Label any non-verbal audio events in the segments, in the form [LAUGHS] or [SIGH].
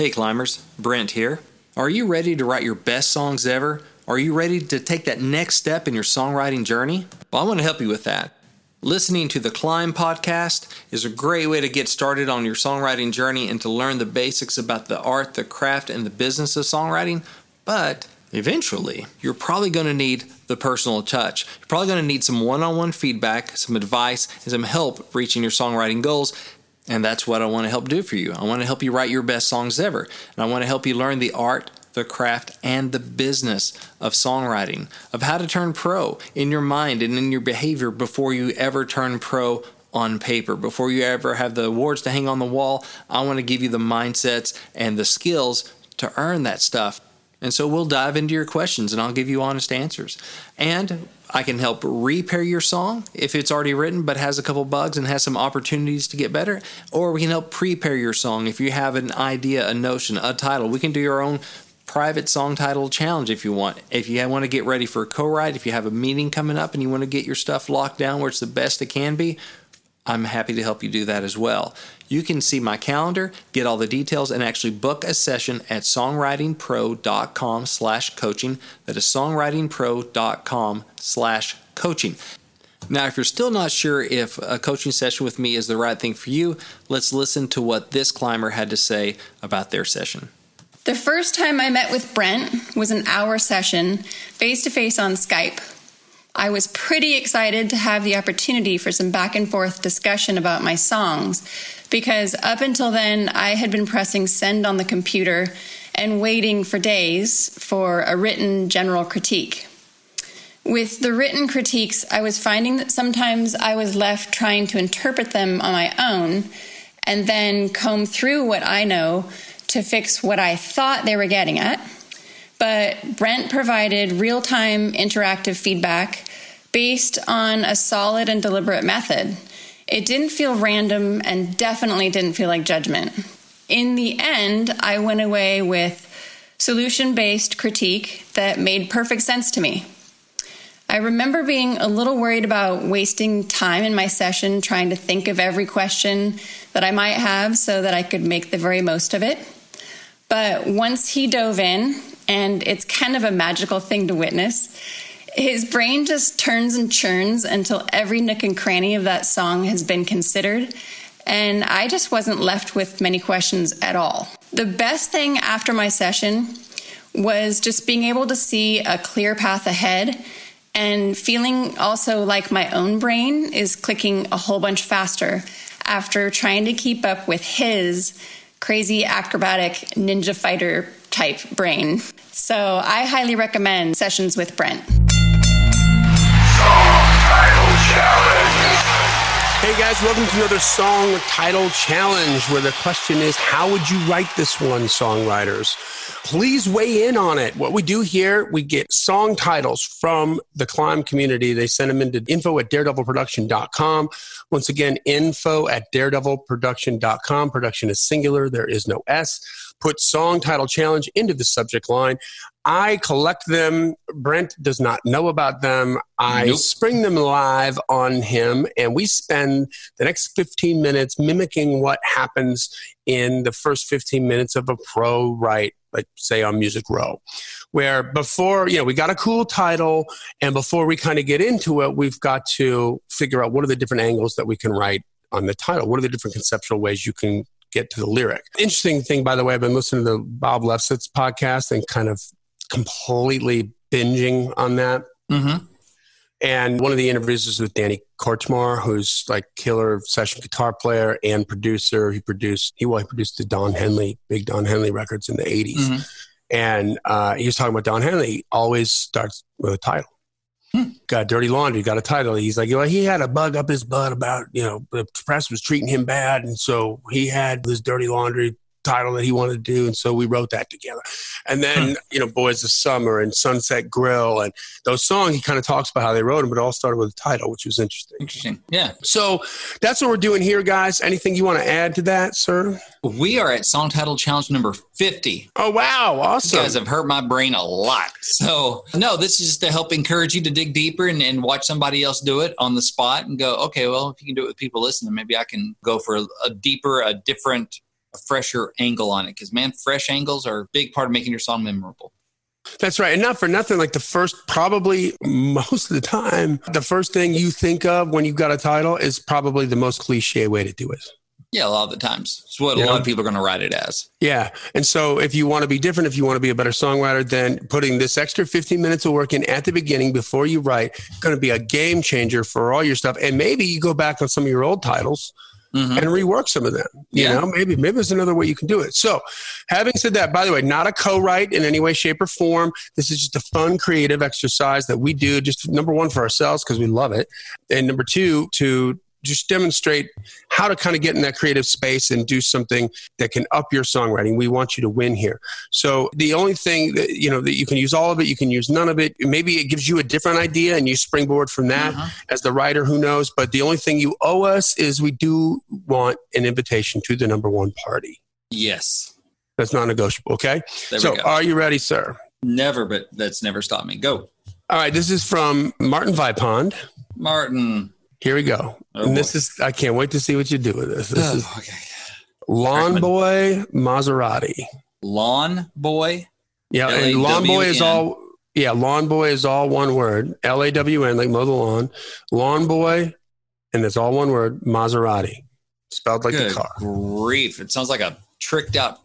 Hey climbers, Brent here. Are you ready to write your best songs ever? Are you ready to take that next step in your songwriting journey? Well, I want to help you with that. Listening to the Climb podcast is a great way to get started on your songwriting journey and to learn the basics about the art, the craft, and the business of songwriting. But eventually, you're probably going to need the personal touch. You're probably going to need some one on one feedback, some advice, and some help reaching your songwriting goals. And that's what I want to help do for you. I want to help you write your best songs ever. And I want to help you learn the art, the craft, and the business of songwriting, of how to turn pro in your mind and in your behavior before you ever turn pro on paper. Before you ever have the awards to hang on the wall, I want to give you the mindsets and the skills to earn that stuff. And so we'll dive into your questions and I'll give you honest answers. And I can help repair your song if it's already written but has a couple bugs and has some opportunities to get better. Or we can help prepare your song if you have an idea, a notion, a title. We can do your own private song title challenge if you want. If you want to get ready for a co write, if you have a meeting coming up and you want to get your stuff locked down where it's the best it can be, I'm happy to help you do that as well. You can see my calendar, get all the details, and actually book a session at songwritingpro.com slash coaching. That is songwritingpro.com slash coaching. Now, if you're still not sure if a coaching session with me is the right thing for you, let's listen to what this climber had to say about their session. The first time I met with Brent was an hour session face to face on Skype. I was pretty excited to have the opportunity for some back and forth discussion about my songs because up until then I had been pressing send on the computer and waiting for days for a written general critique. With the written critiques, I was finding that sometimes I was left trying to interpret them on my own and then comb through what I know to fix what I thought they were getting at but Brent provided real time interactive feedback based on a solid and deliberate method. It didn't feel random and definitely didn't feel like judgment. In the end, I went away with solution based critique that made perfect sense to me. I remember being a little worried about wasting time in my session trying to think of every question that I might have so that I could make the very most of it. But once he dove in and it's kind of a magical thing to witness. His brain just turns and churns until every nook and cranny of that song has been considered, and I just wasn't left with many questions at all. The best thing after my session was just being able to see a clear path ahead and feeling also like my own brain is clicking a whole bunch faster after trying to keep up with his crazy acrobatic ninja fighter type brain. So I highly recommend sessions with Brent. Hey guys, welcome to another song title challenge where the question is how would you write this one, songwriters? Please weigh in on it. What we do here, we get song titles from the Climb community. They send them into info at daredevilproduction.com. Once again, info at daredevilproduction.com. Production is singular, there is no S put song title challenge into the subject line. I collect them. Brent does not know about them. I nope. spring them live on him, and we spend the next 15 minutes mimicking what happens in the first 15 minutes of a pro write, like say on Music Row, where before, you know, we got a cool title, and before we kind of get into it, we've got to figure out what are the different angles that we can write on the title. What are the different conceptual ways you can get to the lyric. Interesting thing, by the way, I've been listening to the Bob Lefsetz podcast and kind of completely binging on that. Mm-hmm. And one of the interviews is with Danny Kortchmar, who's like killer session guitar player and producer. He produced he well he produced the Don Henley big Don Henley records in the 80s. Mm-hmm. And uh, he was talking about Don Henley. He always starts with a title. Hmm. Got dirty laundry, got a title. He's like, well, he had a bug up his butt about, you know, the press was treating him bad. And so he had this dirty laundry title that he wanted to do, and so we wrote that together. And then, hmm. you know, Boys of Summer and Sunset Grill and those songs, he kind of talks about how they wrote them, but it all started with a title, which was interesting. Interesting. Yeah. So that's what we're doing here, guys. Anything you want to add to that, sir? We are at song title challenge number 50. Oh, wow. Awesome. You guys have hurt my brain a lot. So, no, this is just to help encourage you to dig deeper and, and watch somebody else do it on the spot and go, okay, well, if you can do it with people listening, maybe I can go for a, a deeper, a different a fresher angle on it. Because man, fresh angles are a big part of making your song memorable. That's right. And not for nothing, like the first, probably most of the time, the first thing you think of when you've got a title is probably the most cliche way to do it. Yeah, a lot of the times. It's what a lot of people are going to write it as. Yeah. And so if you want to be different, if you want to be a better songwriter, then putting this extra 15 minutes of work in at the beginning before you write going to be a game changer for all your stuff. And maybe you go back on some of your old titles Mhm. and rework some of them. You Yeah. know, maybe maybe there's another way you can do it. So, having said that, by the way, not a co-write in any way, shape, or form. This is just a fun, creative exercise that we do. Just number one for ourselves because we love it, and number two to just demonstrate how to kind of get in that creative space and do something that can up your songwriting. We want you to win here. So the only thing that you know that you can use all of it, you can use none of it. Maybe it gives you a different idea and you springboard from that Uh-huh. as the writer who knows but the only thing you owe us is we do want an invitation to the number one party Yes. that's non-negotiable okay There so are you ready sir Never, but that's never stopped me. Go. all right this is from martin vipond Martin. Here we go Oh, and this boy. is i can't wait to see what you do with this this oh, is Oh, okay. lawn Crackman. boy maserati Lawn boy. yeah and lawn boy is all yeah lawn boy is all one word l-a-w-n like mow the lawn lawn boy and it's all one word maserati spelled like Good the car grief. It sounds like a tricked out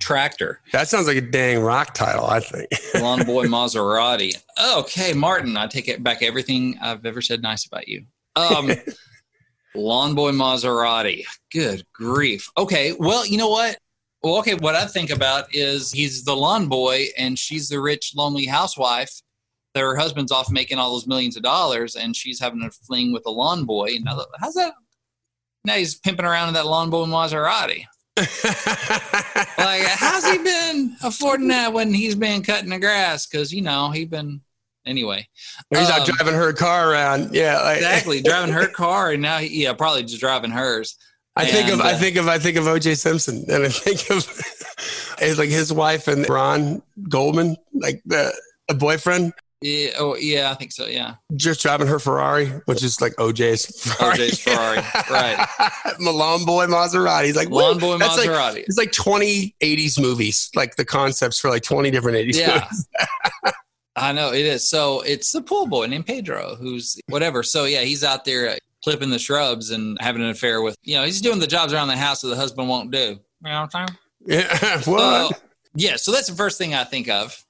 tractor. that sounds like a dang rock title i think [LAUGHS] Lawn Boy Maserati. Okay, Martin, I take it back everything I've ever said nice about you. Um, [LAUGHS] Lawn Boy Maserati. Good grief. Okay, well, you know what? Well, okay, what I think about is he's the lawn boy and she's the rich, lonely housewife. Her husband's off making all those millions of dollars and she's having a fling with the lawn boy. Now, how's that? Now he's pimping around in that lawn boy Maserati. [LAUGHS] Like, how's he been affording that when he's been cutting the grass? Because you know he's been anyway. He's out Um, driving her car around. Yeah, like, Exactly, [LAUGHS] driving her car, and now he, yeah, probably just driving hers. I think of And, I uh, think of I think of O.J. Simpson, and I think of [LAUGHS] it's like his wife and Ron Goldman, like the a boyfriend, Yeah, oh yeah, I think so. Yeah, just driving her Ferrari, which is like O.J.'s Ferrari. OJ's Ferrari, [LAUGHS] right? Lawn boy Maserati. He's like woo, boy that's like- Maserati. It's like 20 80s movies, like the concepts for like 20 different 80s Yeah. I know it is. So it's the pool boy named Pedro, who's whatever. So yeah, he's out there uh, clipping the shrubs and having an affair with. You know, he's doing the jobs around the house that the husband won't do. You know what I'm saying? Yeah. [LAUGHS] what? Uh, yeah. So that's the first thing I think of.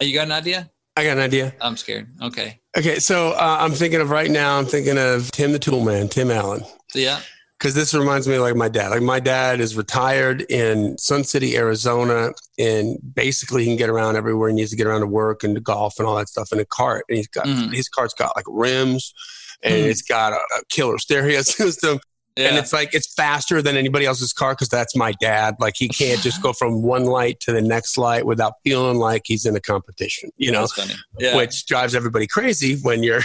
Oh, You got an idea? I got an idea. I'm scared. Okay. Okay, so uh, I'm thinking of right now. I'm thinking of Tim the Tool Man, Tim Allen. Yeah. Because this reminds me of like my dad. Like my dad is retired in Sun City, Arizona, and basically he can get around everywhere. He needs to get around to work and to golf and all that stuff in a cart. And he's got Mhm. his cart's got like rims, and Mhm. it's got a, a killer stereo [LAUGHS] system, and it's like it's faster than anybody else's car because that's my dad. Like he can't just [LAUGHS] go from one light to the next light without feeling like he's in a competition. You know. Yeah. which drives everybody crazy when you're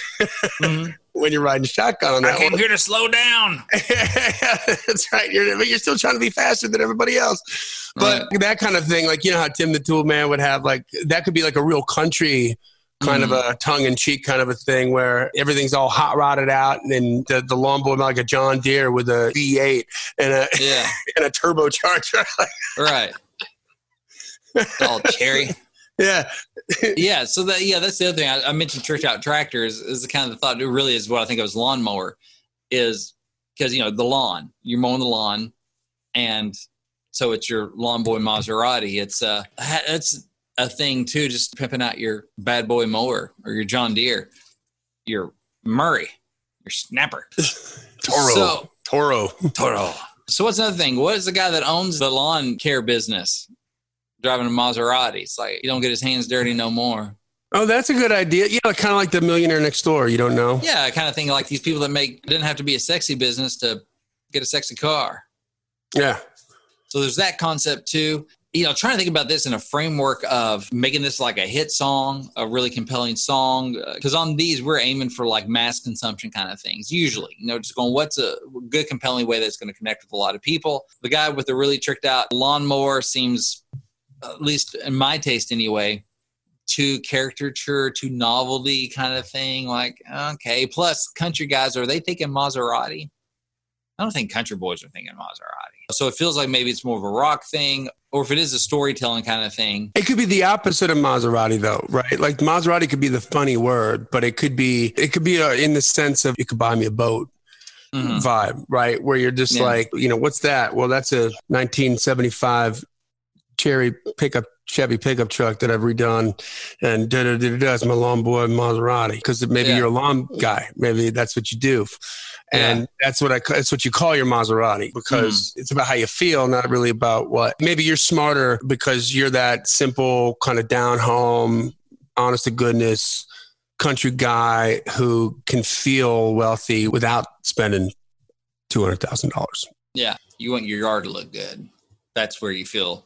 Mhm. When you're riding shotgun on I that. came one. here to slow down. [LAUGHS] That's right. You're, but you're still trying to be faster than everybody else. But that kind of thing, like you know how Tim the Tool Man would have, like that could be like a real country kind of mm-hmm. a tongue in cheek kind of a thing where everything's all hot rodded out, and then the, the lawn boy like a John Deere with a V8 and a Yeah. [LAUGHS] and a turbocharger. [LAUGHS] Right. All cherry. yeah, [LAUGHS] Yeah. So that yeah, that's the other thing. I, I mentioned Church out tractors is the kind of the thought. It really is what I think of as lawnmower, is because you know the lawn. You're mowing the lawn, and so it's your lawn boy Maserati. It's uh ha- that's a thing too. Just pimping out your bad boy mower or your John Deere, your Murray, your Snapper. [LAUGHS] Toro, So- Toro. Toro. So what's another thing? What is the guy that owns the lawn care business driving a Maserati? It's like you don't get his hands dirty no more. Oh, that's a good idea. Yeah, kind of like the millionaire next door. You don't know. Yeah, I kind of think like these people that make it didn't have to be a sexy business to get a sexy car. Yeah. So there's that concept too. You know, trying to think about this in a framework of making this like a hit song, a really compelling song. Uh, because on these, we're aiming for like mass consumption kind of things. Usually, you know, just going, what's a good, compelling way that's going to connect with a lot of people? The guy with the really tricked out lawnmower seems, at least in my taste anyway, too caricature, too novelty kind of thing. Like, okay. Plus, country guys are they thinking Maserati? I don't think country boys are thinking Maserati. So it feels like maybe it's more of a rock thing, or if it is a storytelling kind of thing. It could be the opposite of Maserati, though, right? Like Maserati could be the funny word, but it could be it could be a, in the sense of you could buy me a boat Mhm. vibe, right? Where you're just Yeah. like, you know, what's that? Well, that's a 1975 cherry pickup Chevy pickup truck that I've redone, and da da da da. It's my lawn boy Maserati because maybe Yeah. you're a lawn guy. Maybe that's what you do, and that's what I that's what you call your Maserati because Mm-hmm. it's about how you feel, not really about what. Maybe you're smarter because you're that simple kind of down home, honest to goodness country guy who can feel wealthy without spending two hundred thousand dollars. Yeah, you want your yard to look good. That's where you feel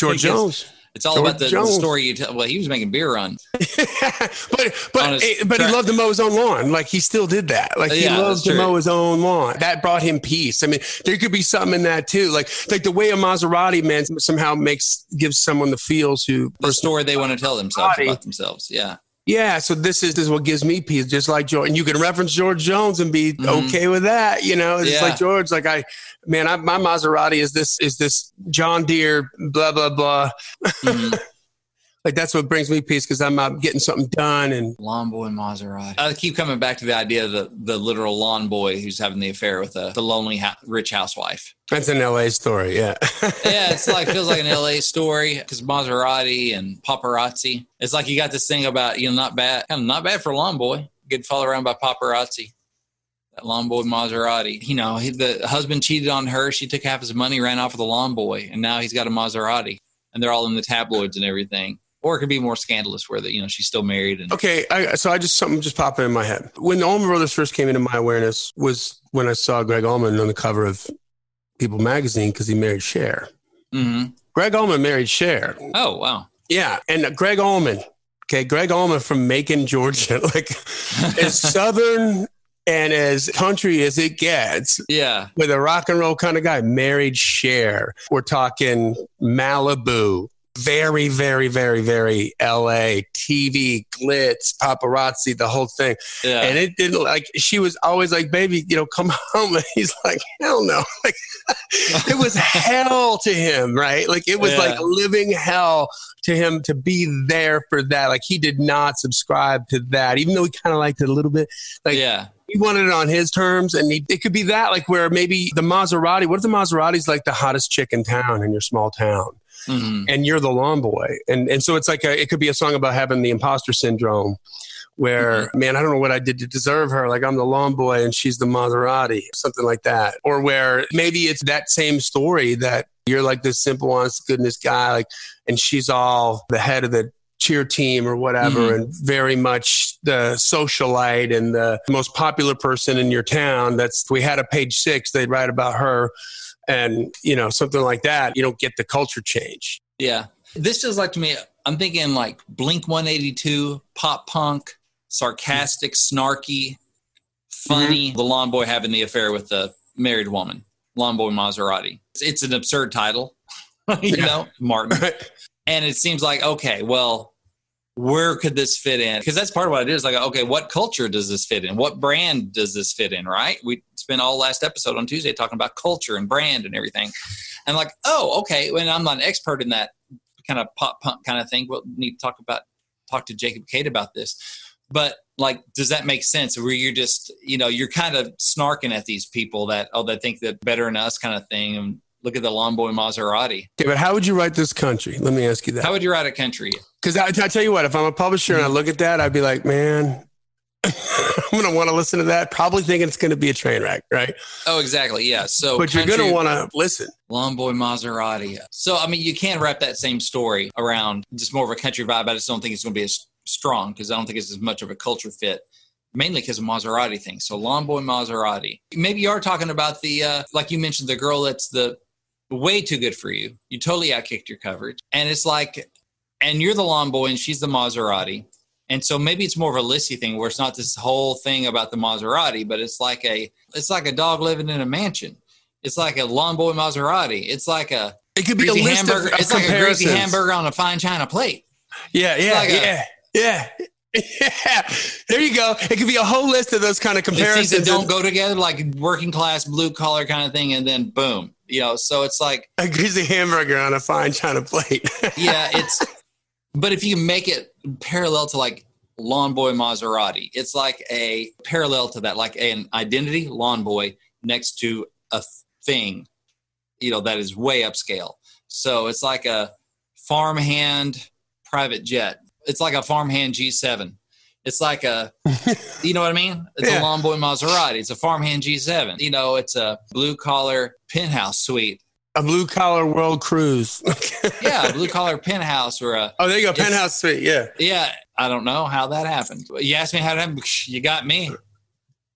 George Jones. It's all George about the, the story you tell. Well, he was making beer run. [LAUGHS] but but his eh, but he loved to mow his own lawn. Like he still did that. Like he Yeah, loved to true. mow his own lawn. That brought him peace. I mean, there could be something in that too. Like like the way a Maserati man somehow makes gives someone the feels who The story they want to tell themselves about themselves. Yeah. Yeah, so this is this is what gives me peace, just like George. And you can reference George Jones and be Mhm. okay with that. You know, it's Yeah. like George, like I, man, I, my Maserati is this is this John Deere, blah blah blah. Mhm. [LAUGHS] Like that's what brings me peace because I'm out getting something done. And lawn boy Maserati. I keep coming back to the idea of the, the literal lawn boy who's having the affair with the, the lonely ha- rich housewife. that's an LA story. Yeah, [LAUGHS] Yeah, it's like feels like an LA [LAUGHS] story because Maserati and paparazzi. It's like you got this thing about you know not bad, kind of not bad for a lawn boy. Get followed around by paparazzi. That lawn boy Maserati. You know, he, the husband cheated on her. She took half his money, ran off with a lawn boy, and now he's got a Maserati, and they're all in the tabloids and everything. Or it could be more scandalous, where the, you know she's still married and Okay, I, so I just something just popped in my head. When the Allman Brothers first came into my awareness was when I saw Gregg Allman on the cover of People magazine because he married Cher. hmm Gregg Allman married Cher. Oh wow, Yeah, and Gregg Allman. Okay, Gregg Allman from Macon, Georgia, [LAUGHS] like as [LAUGHS] southern and as country as it gets, yeah, with a rock and roll kind of guy, married Cher. We're talking Malibu. Very, very, very, very LA TV, glitz, paparazzi, the whole thing. yeah. And it didn't like she was always like, baby, you know, come [LAUGHS] home. And he's like, hell no. [LAUGHS] Like it was hell to him, right? Like it was Yeah. like living hell to him to be there for that. Like he did not subscribe to that, even though he kind of liked it a little bit. Like yeah, he wanted it on his terms, and he, it could be that, like where maybe the Maserati. What if the Maserati's like the hottest chick in town in your small town? Hmm and you're the lawn boy. And and so it's like a, it could be a song about having the imposter syndrome where man, I don't know what I did to deserve her. Like I'm the lawn boy and she's the Maserati, something like that. Or where maybe it's that same story that you're like this simple, honest goodness guy, like and she's all the head of the cheer team or whatever and very much the socialite and the most popular person in your town that's if we had a page six they'd write about her and you know something like that you don't get the culture change yeah. This feels like to me, I'm thinking like Blink 182, pop punk, sarcastic, snarky, funny. Mm-hmm. The lawn boy having the affair with the married woman, Lawn Boy Maserati. It's, it's an absurd title, [LAUGHS] you Yeah. know, Martin. [LAUGHS] And it seems like, okay, well, where could this fit in? Because that's part of what it is. Like, okay, what culture does this fit in? What brand does this fit in? Right? We spent all last episode on Tuesday talking about culture and brand and everything. And like, oh, okay. When I'm not an expert in that kind of pop punk kind of thing, we'll need to talk about talk to Jacob Kate about this. But like, does that make sense? Where you're just, you know, you're kind of snarking at these people that oh, they think that better than us kind of thing. And look at the Lawn Boy Maserati. Okay, but how would you write this country? Let me ask you that. How would you write a country? Because I, I tell you what, if I'm a publisher and I look at that, I'd be like, man, I'm going to want to listen to that. Probably thinking it's going to be a train wreck, right? Oh, exactly. Yeah. So, but you're gonna want to listen. Lawn Boy Maserati. So, I mean, you can wrap that same story around just more of a country vibe. I just don't think it's going to be as strong because I don't think it's as much of a culture fit, mainly because of Maserati thing. So, Lawn Boy Maserati. Maybe you are talking about the, uh, like you mentioned, the girl that's the way too good for you. You totally outkicked your coverage. And it's like, and you're the lawn boy and she's the Maserati. And so maybe it's more of a Lissy thing where it's not this whole thing about the Maserati, but it's like a it's like a dog living in a mansion. It's like a lawn boy Maserati. It's like a It could be a greasy list hamburger. of, of it's like a greasy hamburger on a fine china plate. Yeah, yeah, like a- yeah, yeah. Yeah, [LAUGHS] there you go. It could be a whole list of those kind of comparisons that don't go together, like working class blue collar kind of thing, and then boom, you know. So it's like a greasy hamburger on a fine china plate. [LAUGHS] yeah, it's. But if you make it parallel to like Lawn Boy Maserati, it's like a parallel to that, like an identity Lawn Boy next to a thing, you know, that is way upscale. So it's like a farmhand private jet. It's like a farmhand G7. It's like a, [LAUGHS] you know what I mean? It's Yeah. a Lawn Boy Maserati. It's a farmhand G7. You know, it's a blue collar penthouse suite. A blue collar world cruise. [LAUGHS] Yeah, a blue collar penthouse or a oh, there you go. Penthouse suite. Yeah, Yeah, I don't know how that happened. You asked me how it happened. You got me.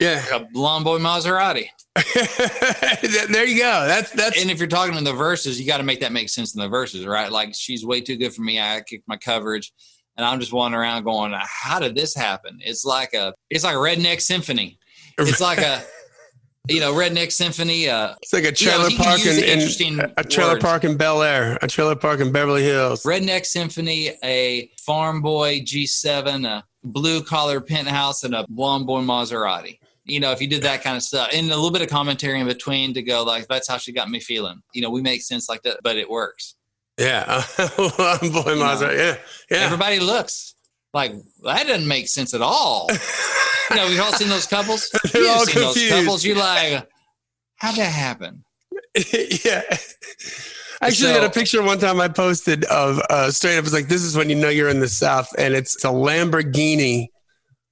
yeah. A lawn boy Maserati. [LAUGHS] there you go. That's that's And if you're talking in the verses, you got to make that make sense in the verses, right? Like she's way too good for me. I kicked my coverage, and I'm just wandering around going, "How did this happen?" It's like a, it's like a redneck symphony. It's like a, you know, redneck symphony. Uh, it's like a trailer you can park in, in interesting a trailer words. park in Bel Air, a trailer park in Beverly Hills. redneck symphony, a farm boy G7, a blue collar penthouse, and a blonde boy Maserati. You know, if you did that kind of stuff, and a little bit of commentary in between to go like, "That's how she got me feeling." You know, we make sense like that, but it works. Yeah, [LAUGHS] blonde boy, Maserati. Yeah, yeah. Everybody looks like that doesn't make sense at all. [LAUGHS] you know, we've all seen those couples. [LAUGHS] They're You've all seen those couples. You're like, how'd that happen? [LAUGHS] yeah. I actually So- had a picture one time I posted of uh, straight up. It's like this is when you know you're in the South, and it's a Lamborghini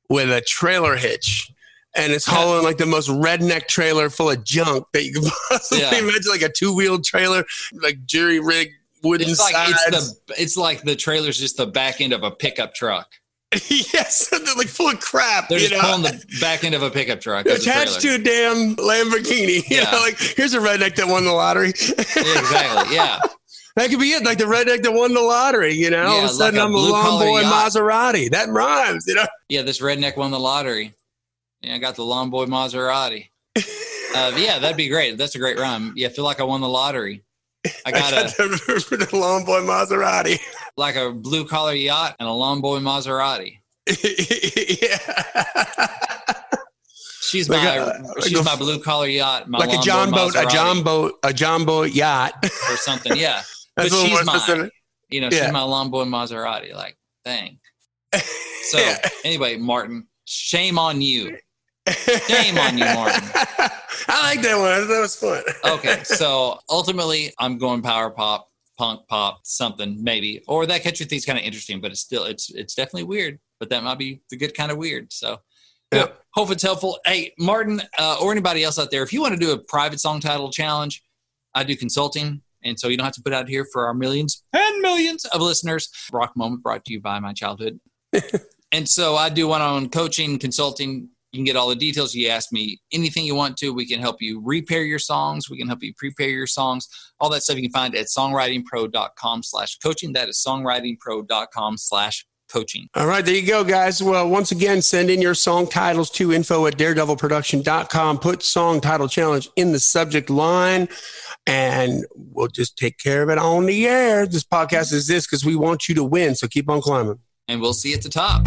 with a trailer hitch, and it's hauling like the most redneck trailer full of junk that you can possibly Yeah. imagine, like a two wheeled trailer, like jury rig wooden It's like sides. it's the it's like the trailer's just the back end of a pickup truck. [LAUGHS] yes, [LAUGHS] they're like full of crap. They're you just know? pulling the [LAUGHS] back end of a pickup truck. a attached to a damn Lamborghini. You Yeah. know, like here's a redneck that won the lottery. Yeah, exactly. Yeah. That could be it, like the redneck that won the lottery. You know, all of a sudden like a I'm a lawn boy yacht. Maserati. That rhymes, you know. Yeah, this redneck won the lottery. Yeah, I got the lawn boy Maserati. Uh, yeah, that'd be great. That's a great rhyme. Yeah, I feel like I won the lottery. I got a the, [LAUGHS] the lawn boy Maserati. like a blue collar yacht and a lawn boy Maserati. yeah. [LAUGHS] She's Like my a- she's a- my blue collar yacht, my like a John boat, a John boat, a John boat yacht. or something. Yeah, [LAUGHS] But she's mine. you know, Yeah. she's my lawn boy Maserati. Like, dang. So Yeah. anyway, Martin, shame on you. Shame on you, Martin. [LAUGHS] I like that one. That was fun. okay, [LAUGHS] so ultimately, I'm going power pop, punk pop, something maybe, or that country thing's kind of interesting, but it's still it's it's definitely weird. But that might be the good kind of weird. So, Yeah. hope it's helpful. Hey, Martin, uh, or anybody else out there, if you want to do a private song title challenge, I do consulting. And so you don't have to put out here for our millions and millions of listeners. Rock Moment brought to you by my childhood. [LAUGHS] and so I do one on coaching, consulting, You can get all the details. You ask me anything you want to. We can help you repair your songs. We can help you prepare your songs. All that stuff you can find at songwritingpro.com slash coaching. That is songwritingpro.com slash coaching. All right, there you go, guys. Well, once again, send in your song titles to info at daredevilproduction.com. Put song title challenge in the subject line and we'll just take care of it on the air. This podcast is this because we want you to win. So keep on climbing. And we'll see you at the top.